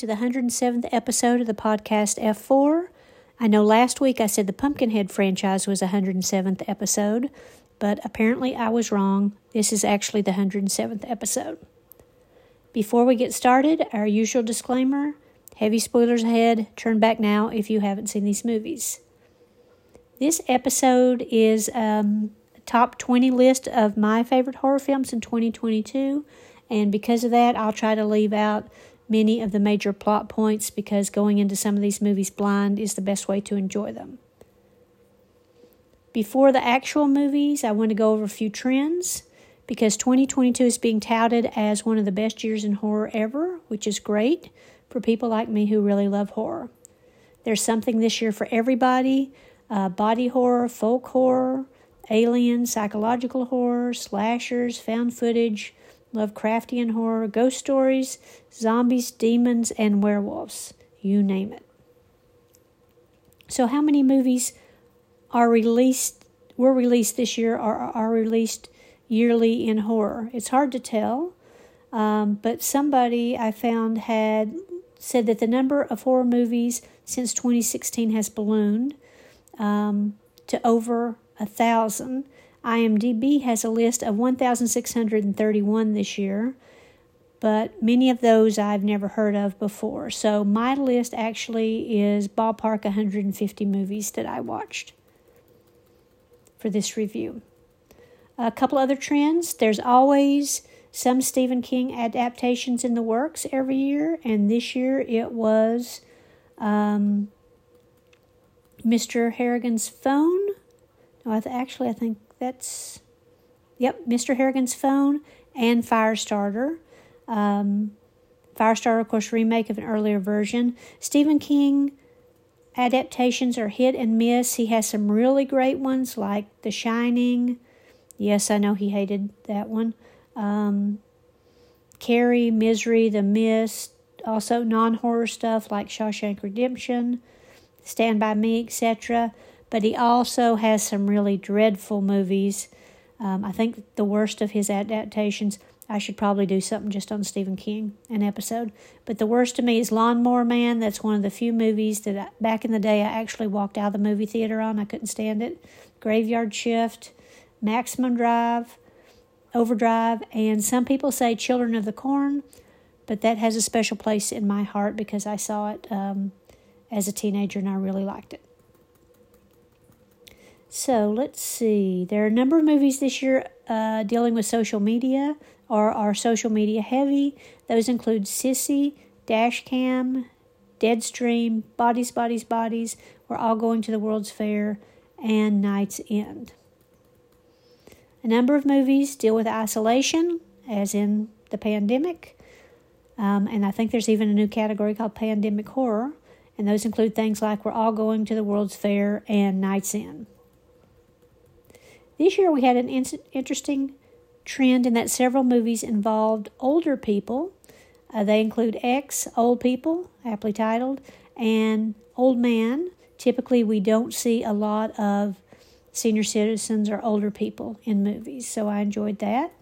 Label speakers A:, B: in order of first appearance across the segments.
A: to the 107th episode of the podcast F4. I know last week I said the Pumpkinhead franchise was 107th episode, but apparently I was wrong. This is actually the 107th episode. Before we get started, our usual disclaimer heavy spoilers ahead. Turn back now if you haven't seen these movies. This episode is um, a top 20 list of my favorite horror films in 2022, and because of that, I'll try to leave out many of the major plot points because going into some of these movies blind is the best way to enjoy them. Before the actual movies, I want to go over a few trends because 2022 is being touted as one of the best years in horror ever, which is great for people like me who really love horror. There's something this year for everybody uh, body horror, folk horror, alien, psychological horror, slashers, found footage, Lovecraftian horror, ghost stories, zombies, demons, and werewolves. You name it. So, how many movies are released, were released this year, or are released yearly in horror? It's hard to tell, um, but somebody I found had said that the number of horror movies since 2016 has ballooned um, to over a thousand. IMDb has a list of 1,631 this year, but many of those I've never heard of before. So my list actually is ballpark 150 movies that I watched for this review. A couple other trends there's always some Stephen King adaptations in the works every year, and this year it was um, Mr. Harrigan's Phone. No, I th- actually, I think that's, yep, Mr. Harrigan's Phone and Firestarter. Um, Firestarter, of course, remake of an earlier version. Stephen King adaptations are hit and miss. He has some really great ones like The Shining. Yes, I know he hated that one. Um, Carrie, Misery, The Mist. Also, non horror stuff like Shawshank Redemption, Stand By Me, etc but he also has some really dreadful movies. Um, I think the worst of his adaptations, I should probably do something just on Stephen King, an episode. But the worst to me is Lawnmower Man. That's one of the few movies that I, back in the day I actually walked out of the movie theater on. I couldn't stand it. Graveyard Shift, Maximum Drive, Overdrive, and some people say Children of the Corn, but that has a special place in my heart because I saw it um, as a teenager and I really liked it. So let's see. There are a number of movies this year uh, dealing with social media or are social media heavy. Those include Sissy, Dashcam, Deadstream, Bodies, Bodies, Bodies. We're all going to the World's Fair and Night's End. A number of movies deal with isolation, as in the pandemic. Um, and I think there's even a new category called pandemic horror. And those include things like We're All Going to the World's Fair and Night's End. This year we had an in- interesting trend in that several movies involved older people. Uh, they include X, Old People, aptly titled, and Old Man. Typically, we don't see a lot of senior citizens or older people in movies, so I enjoyed that.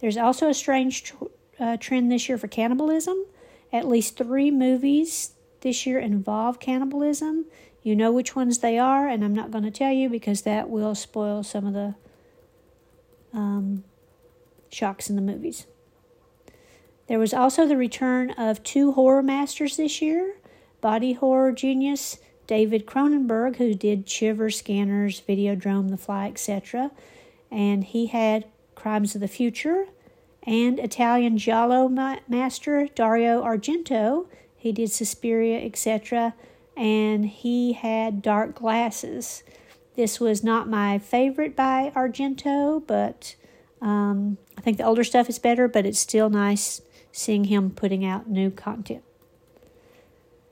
A: There's also a strange tr- uh, trend this year for cannibalism. At least three movies this year involve cannibalism. You know which ones they are, and I'm not going to tell you because that will spoil some of the um, shocks in the movies. There was also the return of two horror masters this year body horror genius David Cronenberg, who did Shiver, Scanners, Videodrome, The Fly, etc. And he had Crimes of the Future. And Italian Giallo ma- master Dario Argento, he did Suspiria, etc and he had dark glasses. This was not my favorite by Argento, but um, I think the older stuff is better, but it's still nice seeing him putting out new content.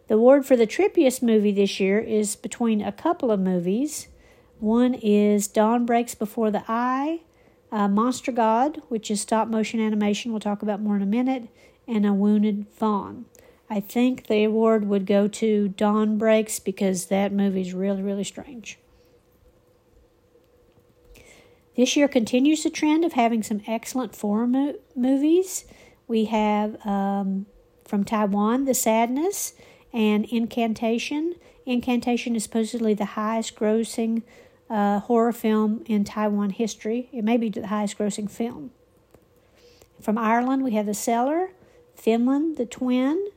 A: The award for the trippiest movie this year is between a couple of movies. One is Dawn Breaks Before the Eye, uh, Monster God, which is stop motion animation, we'll talk about more in a minute, and A Wounded Fawn. I think the award would go to Dawn Breaks because that movie is really, really strange. This year continues the trend of having some excellent foreign mo- movies. We have um, from Taiwan, The Sadness, and Incantation. Incantation is supposedly the highest grossing uh, horror film in Taiwan history. It may be the highest grossing film. From Ireland, we have The Cellar, Finland, The Twin,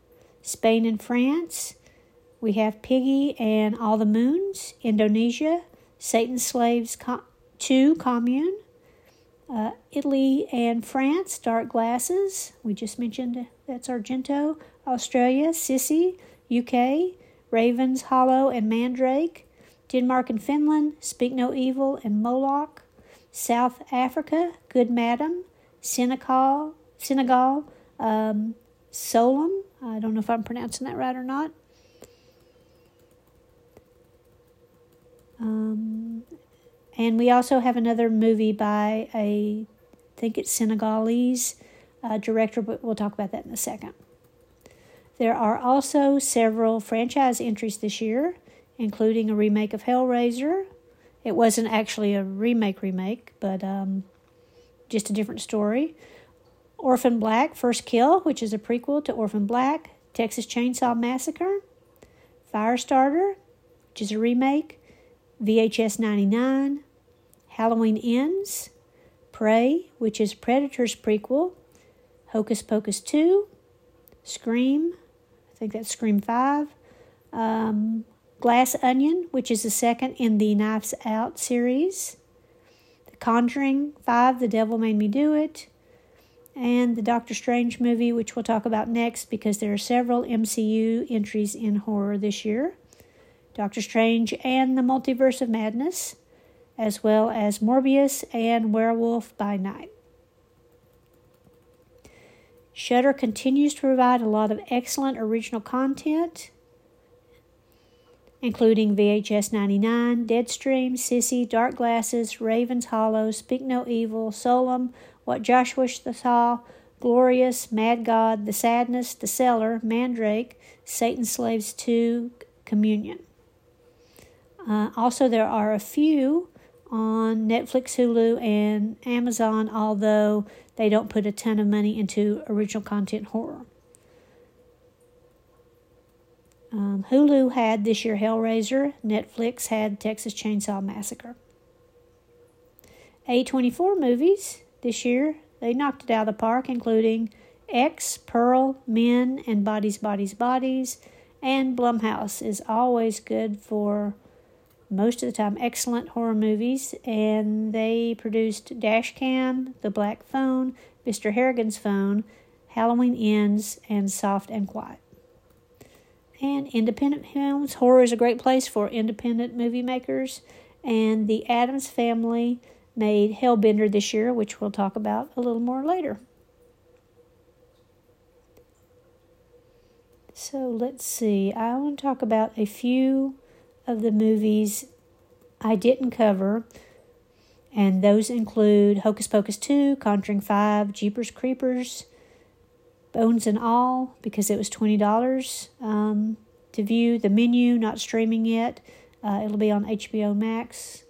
A: Spain and France. We have Piggy and All the Moons, Indonesia, Satan's Slaves 2, Commune, uh, Italy and France, Dark Glasses. We just mentioned that's Argento. Australia, Sissy. UK, Ravens, Hollow, and Mandrake. Denmark and Finland, Speak No Evil and Moloch. South Africa, Good Madam. Senegal, Senegal, um. I don't know if I'm pronouncing that right or not. Um, and we also have another movie by a, I think it's Senegalese uh, director, but we'll talk about that in a second. There are also several franchise entries this year, including a remake of Hellraiser. It wasn't actually a remake remake, but um, just a different story. Orphan Black First Kill, which is a prequel to Orphan Black, Texas Chainsaw Massacre, Firestarter, which is a remake, VHS 99, Halloween Ends, Prey, which is Predator's prequel, Hocus Pocus 2, Scream, I think that's Scream 5, um, Glass Onion, which is the second in the Knives Out series, The Conjuring 5, The Devil Made Me Do It, and the Doctor Strange movie, which we'll talk about next because there are several MCU entries in horror this year Doctor Strange and the Multiverse of Madness as well as Morbius and Werewolf by Night. Shudder continues to provide a lot of excellent original content, including VHS 99, Deadstream, Sissy, Dark Glasses, Ravens Hollow, Speak No Evil, Saloum, What Josiah Saw, Glorious, Mad God, The Sadness, The Cellar, Mandrake, Satan's Slaves 2, Communion. Uh, also, there are a few on Netflix, Hulu, and Amazon, although they don't put a ton of money into original content horror. Um, Hulu had this year Hellraiser, Netflix had Texas Chainsaw Massacre. A24 movies this year, they knocked it out of the park, including X, Pearl, Men, and Bodies, Bodies, Bodies. And Blumhouse is always good for most of the time excellent horror movies, and they produced Dashcam, The Black Phone, Mr. Harrigan's Phone, Halloween Ends, and Soft and Quiet. And independent films. Horror is a great place for independent movie makers, and the Adams family made Hellbender this year, which we'll talk about a little more later. So let's see. I want to talk about a few of the movies I didn't cover, and those include Hocus Pocus 2, Conjuring 5, Jeepers Creepers, Bones and All, because it was $20 um, to view. The menu, not streaming yet. Uh, it'll be on HBO Max.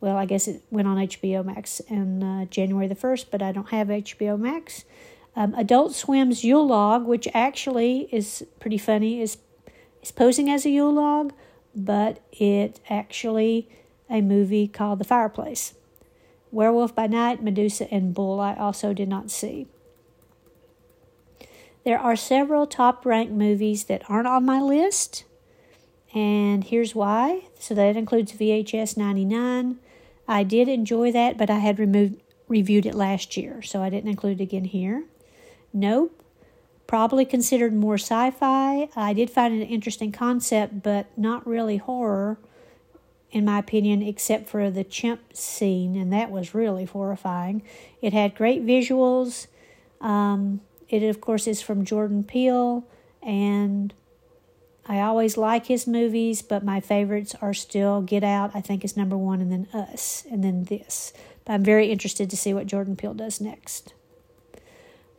A: Well, I guess it went on HBO Max on uh, January the 1st, but I don't have HBO Max. Um, Adult Swim's Yule Log, which actually is pretty funny, is, is posing as a Yule Log but it actually a movie called The Fireplace. Werewolf by Night, Medusa, and Bull I also did not see. There are several top ranked movies that aren't on my list, and here's why. So that includes VHS 99. I did enjoy that, but I had removed reviewed it last year, so I didn't include it again here. Nope, probably considered more sci fi. I did find it an interesting concept, but not really horror, in my opinion, except for the chimp scene, and that was really horrifying. It had great visuals. Um, it, of course, is from Jordan Peele, and I always like his movies, but my favorites are still Get Out, I think is number one, and then Us, and then this. But I'm very interested to see what Jordan Peele does next.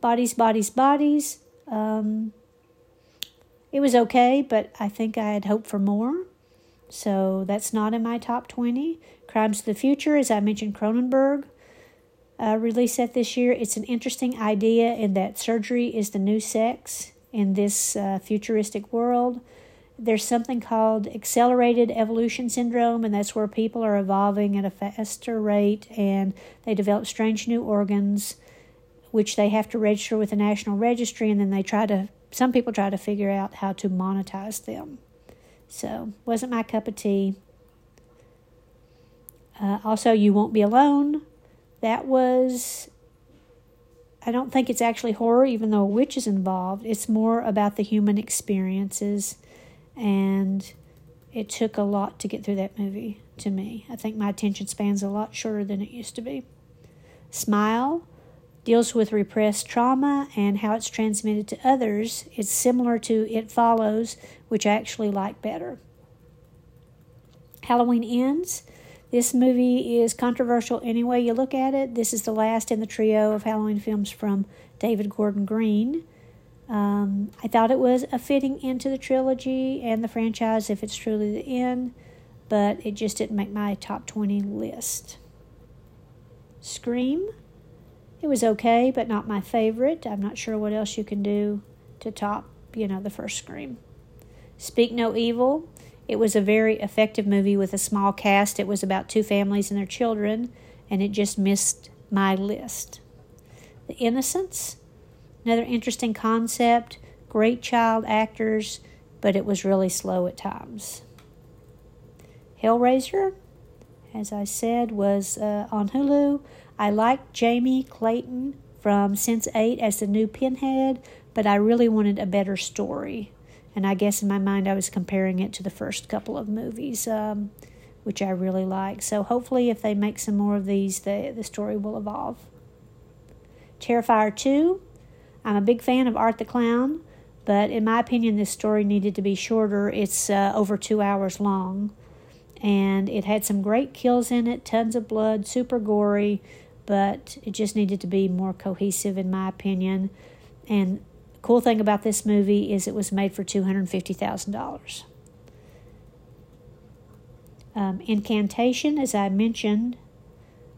A: Bodies, Bodies, Bodies um, it was okay, but I think I had hoped for more. So that's not in my top 20. Crimes of the Future, as I mentioned, Cronenberg uh, released that this year. It's an interesting idea in that surgery is the new sex. in this uh, futuristic world. There's something called accelerated evolution syndrome, and that's where people are evolving at a faster rate and they develop strange new organs, which they have to register with the National Registry, and then they try to, some people try to figure out how to monetize them. So, wasn't my cup of tea. Uh, also, You Won't Be Alone. That was I don't think it's actually horror, even though a witch is involved. It's more about the human experiences, and it took a lot to get through that movie to me. I think my attention span's a lot shorter than it used to be. Smile deals with repressed trauma and how it's transmitted to others. It's similar to It Follows, which I actually like better. Halloween Ends this movie is controversial any way you look at it. This is the last in the trio of Halloween films from David Gordon Green. Um, I thought it was a fitting into the trilogy and the franchise if it's truly the end, but it just didn't make my top 20 list. Scream. It was okay, but not my favorite. I'm not sure what else you can do to top, you know, the first Scream. Speak No Evil. It was a very effective movie with a small cast. It was about two families and their children, and it just missed my list. The Innocents, another interesting concept, great child actors, but it was really slow at times. Hellraiser, as I said, was uh, on Hulu. I liked Jamie Clayton from Sense 8 as the new Pinhead, but I really wanted a better story. And I guess in my mind, I was comparing it to the first couple of movies, um, which I really like. So hopefully, if they make some more of these, the, the story will evolve. Terrifier 2. I'm a big fan of Art the Clown, but in my opinion, this story needed to be shorter. It's uh, over two hours long, and it had some great kills in it, tons of blood, super gory, but it just needed to be more cohesive, in my opinion. And Cool thing about this movie is it was made for $250,000. Um, Incantation, as I mentioned,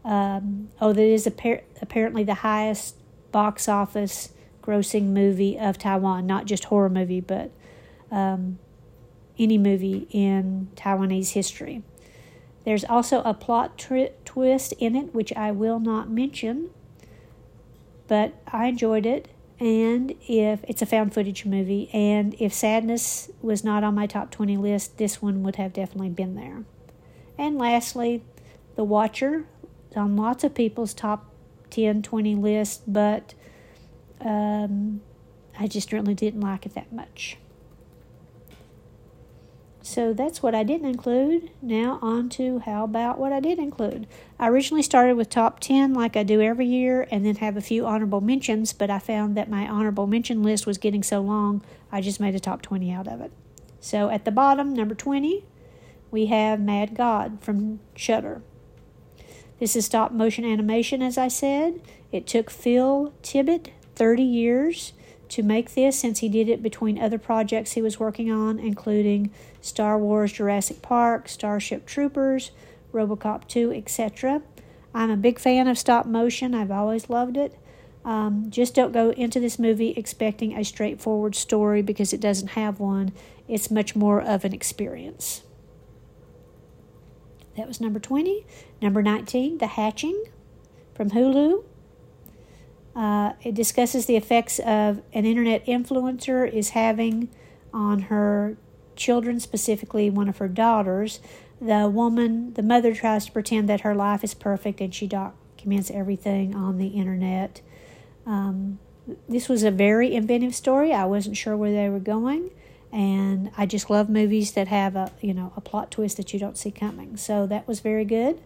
A: um, oh, that is appar- apparently the highest box office grossing movie of Taiwan, not just horror movie, but um, any movie in Taiwanese history. There's also a plot tri- twist in it, which I will not mention, but I enjoyed it and if it's a found footage movie, and if Sadness was not on my top 20 list, this one would have definitely been there. And lastly, The Watcher on lots of people's top 10, 20 list, but um, I just really didn't like it that much. So that's what I didn't include. Now on to how about what I did include. I originally started with top 10 like I do every year and then have a few honorable mentions, but I found that my honorable mention list was getting so long, I just made a top 20 out of it. So at the bottom, number 20, we have Mad God from Shudder. This is stop motion animation, as I said. It took Phil Tippett 30 years to make this since he did it between other projects he was working on, including Star Wars Jurassic Park, Starship Troopers, Robocop 2, etc. I'm a big fan of stop motion, I've always loved it. Um, just don't go into this movie expecting a straightforward story because it doesn't have one. It's much more of an experience. That was number 20. Number 19, The Hatching from Hulu. Uh, it discusses the effects of an internet influencer is having on her children, specifically one of her daughters. The woman, the mother, tries to pretend that her life is perfect and she documents everything on the internet. Um, this was a very inventive story. I wasn't sure where they were going, and I just love movies that have a you know a plot twist that you don't see coming. So that was very good.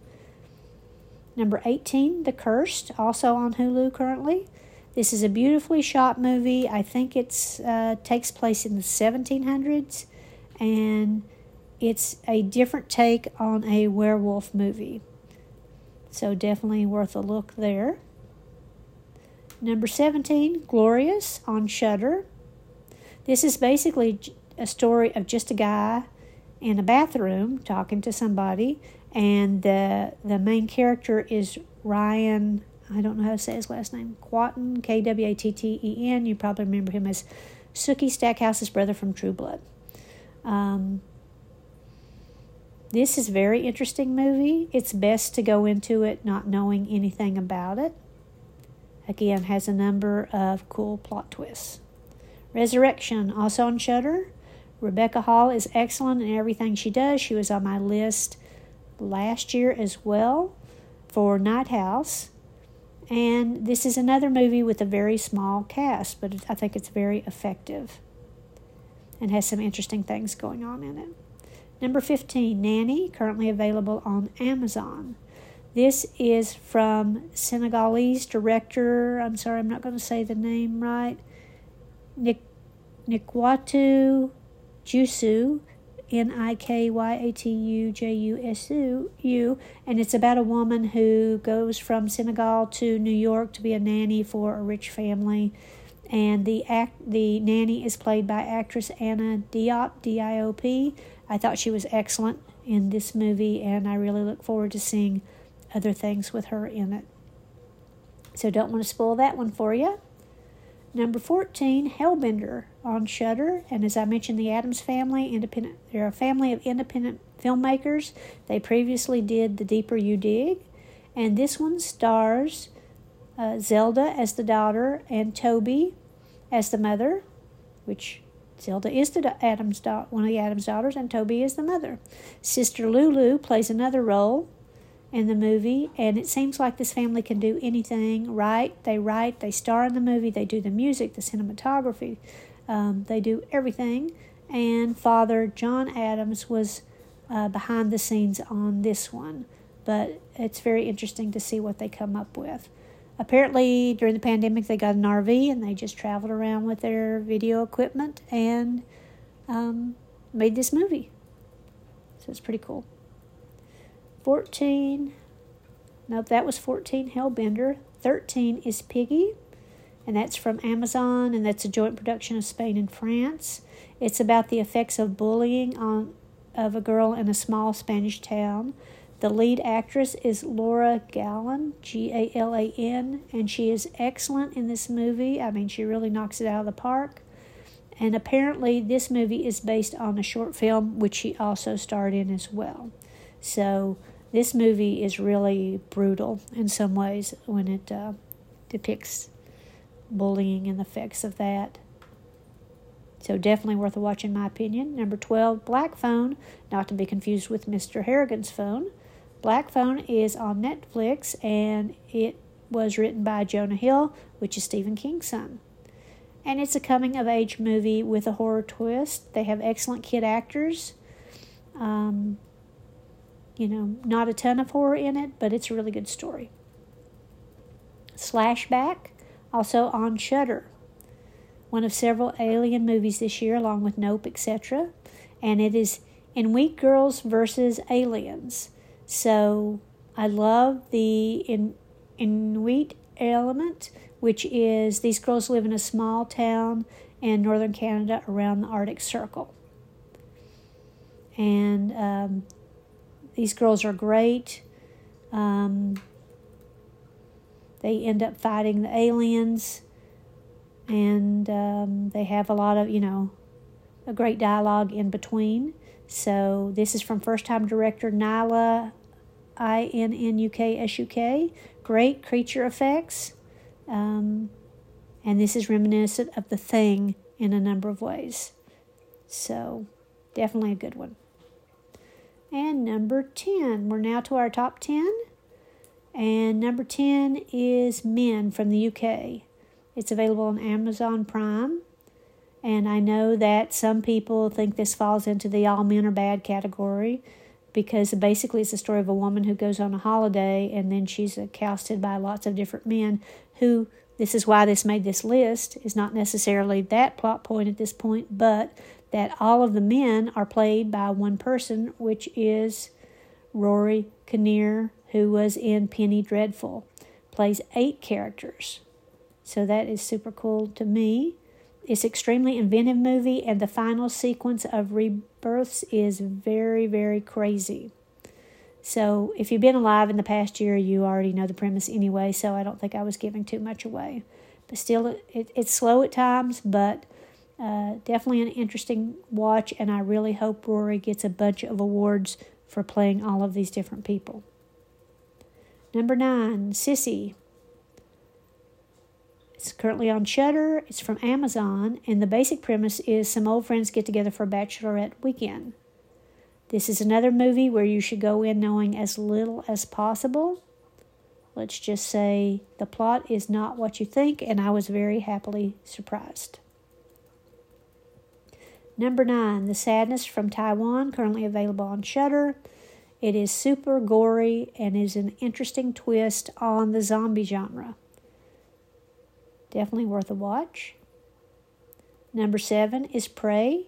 A: Number 18, The Cursed, also on Hulu currently. This is a beautifully shot movie. I think it uh, takes place in the 1700s, and it's a different take on a werewolf movie. So definitely worth a look there. Number 17, Glorious on Shudder. This is basically a story of just a guy in a bathroom talking to somebody and the the main character is Ryan. I don't know how to say his last name. Quatten, K W A T T E N. You probably remember him as Sookie Stackhouse's brother from True Blood. Um, this is very interesting movie. It's best to go into it not knowing anything about it. Again, has a number of cool plot twists. Resurrection, also on Shudder. Rebecca Hall is excellent in everything she does. She was on my list last year as well for Night House. And this is another movie with a very small cast, but I think it's very effective and has some interesting things going on in it. Number 15, Nanny, currently available on Amazon. This is from Senegalese director, I'm sorry, I'm not going to say the name right, Nik- Nikyatu Jusu, N I K Y A T U J U S U, and it's about a woman who goes from Senegal to New York to be a nanny for a rich family. And the act, the nanny is played by actress Anna Diop, D I O P. I thought she was excellent in this movie, and I really look forward to seeing other things with her in it. So don't want to spoil that one for you. Number 14, Hellbender on Shudder, and as I mentioned, the Adams family, independent. They're a family of independent filmmakers. They previously did The Deeper You Dig, and this one stars uh, Zelda as the daughter and Toby as the mother, which Zelda is the Adams da- one of the Adams daughters, and Toby is the mother. Sister Lulu plays another role in the movie, and it seems like this family can do anything. Right? They write, they star in the movie, they do the music, the cinematography, um, they do everything. And Father John Adams was uh, behind the scenes on this one, but it's very interesting to see what they come up with. Apparently, during the pandemic, they got an RV and they just traveled around with their video equipment and um, made this movie. So it's pretty cool. 14. Nope, that was 14, Hellbender. 13 is Piggy, and that's from Amazon, and that's a joint production of Spain and France. It's about the effects of bullying on of a girl in a small Spanish town. The lead actress is Laura Galan, G A L A N, and she is excellent in this movie. I mean, she really knocks it out of the park. And apparently, this movie is based on a short film which she also starred in as well. So, this movie is really brutal in some ways when it uh, depicts bullying and the effects of that. So definitely worth a watch in my opinion. Number 12, Black Phone, not to be confused with Mr. Harrigan's phone. Black Phone is on Netflix and it was written by Joe Hill, which is Stephen King's son. And it's a coming of age movie with a horror twist. They have excellent kid actors. Um, you know, not a ton of horror in it, but it's a really good story. Slashback, also on Shudder. One of several alien movies this year, along with Nope, etc. And it is Inuk Girls versus Aliens. So I love the in Inuit element, which is these girls live in a small town in northern Canada around the Arctic Circle. And um, these girls are great. Um, they end up fighting the aliens, and um, they have a lot of, you know, a great dialogue in between. So, this is from first time director Nyla, I N N U K S U K. Great creature effects. Um, and this is reminiscent of The Thing in a number of ways. So, definitely a good one. And number 10, we're now to our top 10. And number 10 is Men from the UK. It's available on Amazon Prime. And I know that some people think this falls into the all men are bad category because basically it's the story of a woman who goes on a holiday and then she's accosted by lots of different men who this is why this made this list is not necessarily that plot point at this point but that all of the men are played by one person, which is Rory Kinnear, who was in Penny Dreadful, plays eight characters. So that is super cool to me. It's extremely inventive movie, and the final sequence of rebirths is very, very crazy. So if you've been alive in the past year, you already know the premise anyway. So I don't think I was giving too much away. But still, it, it's slow at times, but Uh, definitely an interesting watch, and I really hope Rory gets a bunch of awards for playing all of these different people. Number nine, Sissy. It's currently on Shudder. It's from Amazon, and the basic premise is some old friends get together for a bachelorette weekend. This is another movie where you should go in knowing as little as possible. Let's just say the plot is not what you think, and I was very happily surprised. Number nine, The Sadness from Taiwan, currently available on Shudder. It is super gory and is an interesting twist on the zombie genre. Definitely worth a watch. Number seven is Prey,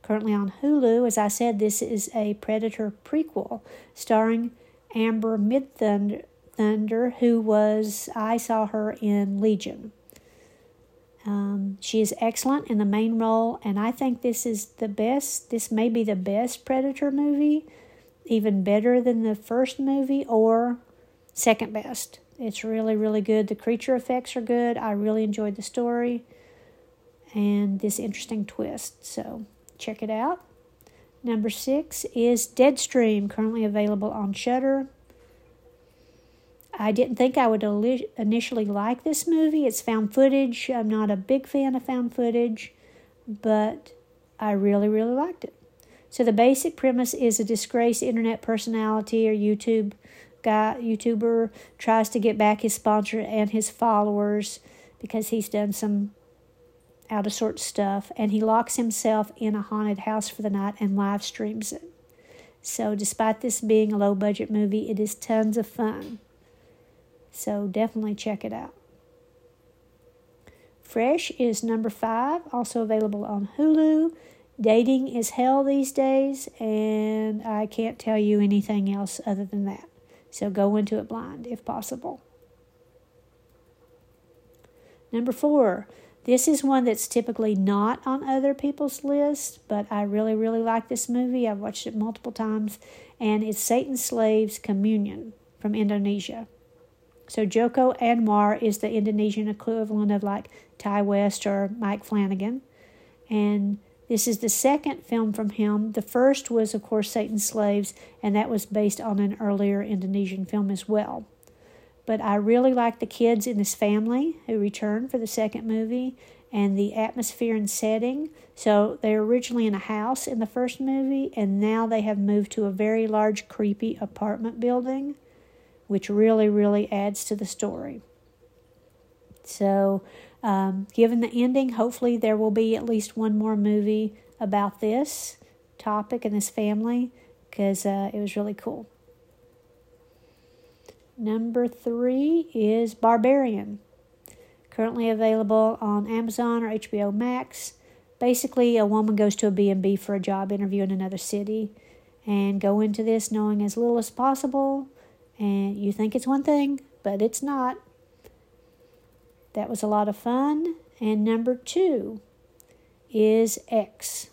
A: currently on Hulu. As I said, this is a Predator prequel starring Amber Midthunder, who was, I saw her in Legion. Um, she is excellent in the main role, and I think this is the best. This may be the best Predator movie, even better than the first movie, or second best. It's really, really good. The creature effects are good. I really enjoyed the story and this interesting twist. So check it out. Number six is Deadstream, currently available on Shudder. I didn't think I would initially like this movie. It's found footage. I'm not a big fan of found footage, but I really, really liked it. So the basic premise is a disgraced internet personality or YouTube guy YouTuber tries to get back his sponsor and his followers because he's done some out of sorts stuff and he locks himself in a haunted house for the night and live streams it. So despite this being a low budget movie, it is tons of fun. So definitely check it out. Fresh is number five, also available on Hulu. Dating is hell these days, and I can't tell you anything else other than that. So go into it blind if possible. Number four, this is one that's typically not on other people's lists, but I really, really like this movie. I've watched it multiple times, and it's Satan's Slaves Communion from Indonesia. So Joko Anwar is the Indonesian equivalent of like Ti West or Mike Flanagan. And this is the second film from him. The first was, of course, Satan's Slaves, and that was based on an earlier Indonesian film as well. But I really like the kids in this family who return for the second movie and the atmosphere and setting. So they were originally in a house in the first movie, and now they have moved to a very large, creepy apartment building, which really, really adds to the story. So um, given the ending, hopefully there will be at least one more movie about this topic and this family because uh, it was really cool. Number three is Barbarian, currently available on Amazon or HBO Max. Basically, a woman goes to a B&B for a job interview in another city and go into this knowing as little as possible and you think it's one thing, but it's not. That was a lot of fun. And number two is X.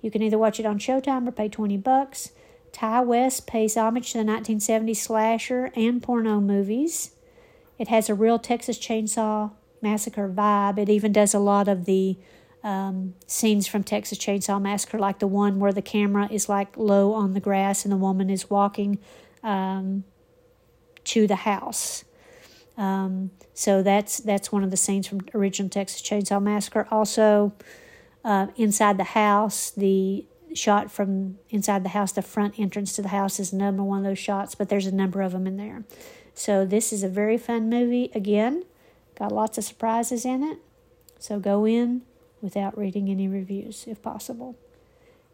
A: You can either watch it on Showtime or pay 20 bucks. Ti West pays homage to the 1970s slasher and porno movies. It has a real Texas Chainsaw Massacre vibe. It even does a lot of the um, scenes from Texas Chainsaw Massacre, like the one where the camera is like low on the grass and the woman is walking um, to the house. Um, so that's that's one of the scenes from original Texas Chainsaw Massacre. Also, uh, inside the house, the shot from inside the house, the front entrance to the house is number one of those shots. But there's a number of them in there. So this is a very fun movie. Again, got lots of surprises in it. So go in without reading any reviews if possible.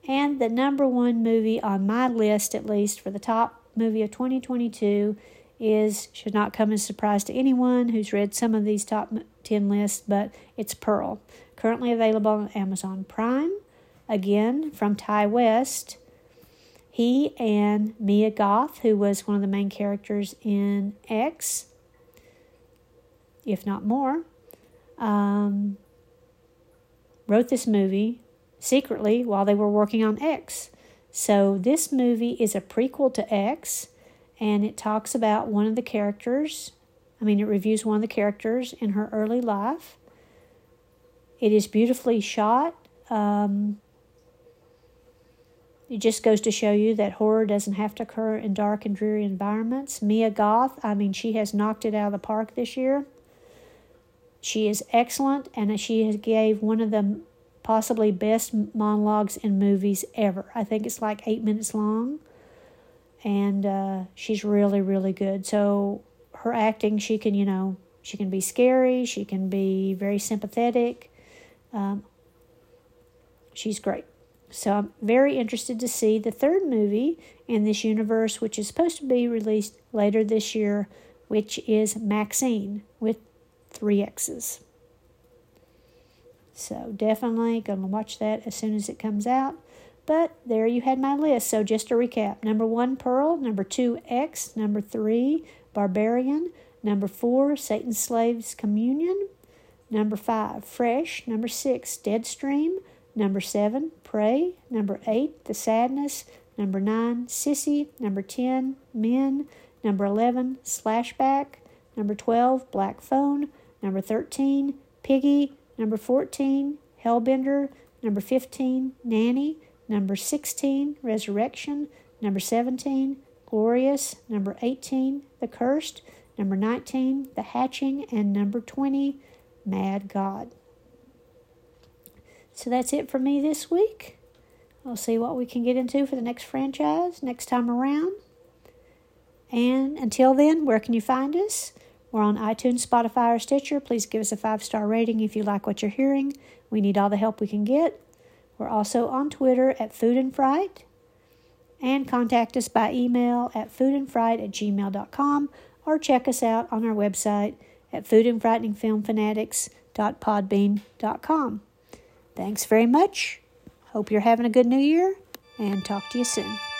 A: And the number one movie on my list, at least for the top movie of 2022, is should not come as a surprise to anyone who's read some of these top 10 lists, but it's Pearl. Currently available on Amazon Prime. Again, from Ti West. He and Mia Goth, who was one of the main characters in X, if not more, um, wrote this movie secretly while they were working on X. So this movie is a prequel to X and it talks about one of the characters. I mean, it reviews one of the characters in her early life. It is beautifully shot. Um, it just goes to show you that horror doesn't have to occur in dark and dreary environments. Mia Goth, I mean, she has knocked it out of the park this year. She is excellent, and she has gave one of the possibly best monologues in movies ever. I think it's like eight minutes long, and uh, she's really, really good. So her acting, she can, you know, she can be scary, she can be very sympathetic. Um, she's great. So I'm very interested to see the third movie in this universe, which is supposed to be released later this year, which is Maxine with three X's. So definitely going to watch that as soon as it comes out. But there you had my list. So just to recap number one, Pearl. Number two, X. Number three, Barbarian. Number four, Satan's Slaves Communion. Number five, Fresh. Number six, Deadstream. Number seven, Prey. Number eight, The Sadness. Number nine, Sissy. Number 10, Men. Number 11, Slashback. Number 12, Black Phone. Number 13, Piggy. Number 14, Hellbender. Number 15, Nanny. Number 16, Resurrection. Number 17, Glorious. Number 18, The Cursed. Number 19, The Hatching. And number 20, Mad God. So that's it for me this week. We'll see what we can get into for the next franchise next time around. And until then, where can you find us? We're on iTunes, Spotify, or Stitcher. Please give us a five star rating if you like what you're hearing. We need all the help we can get. We're also on Twitter at Food and Fright. And contact us by email at foodandfright at gmail.com or check us out on our website at foodandfrighteningfilmfanatics.podbean.com. Thanks very much. Hope you're having a good new year and talk to you soon.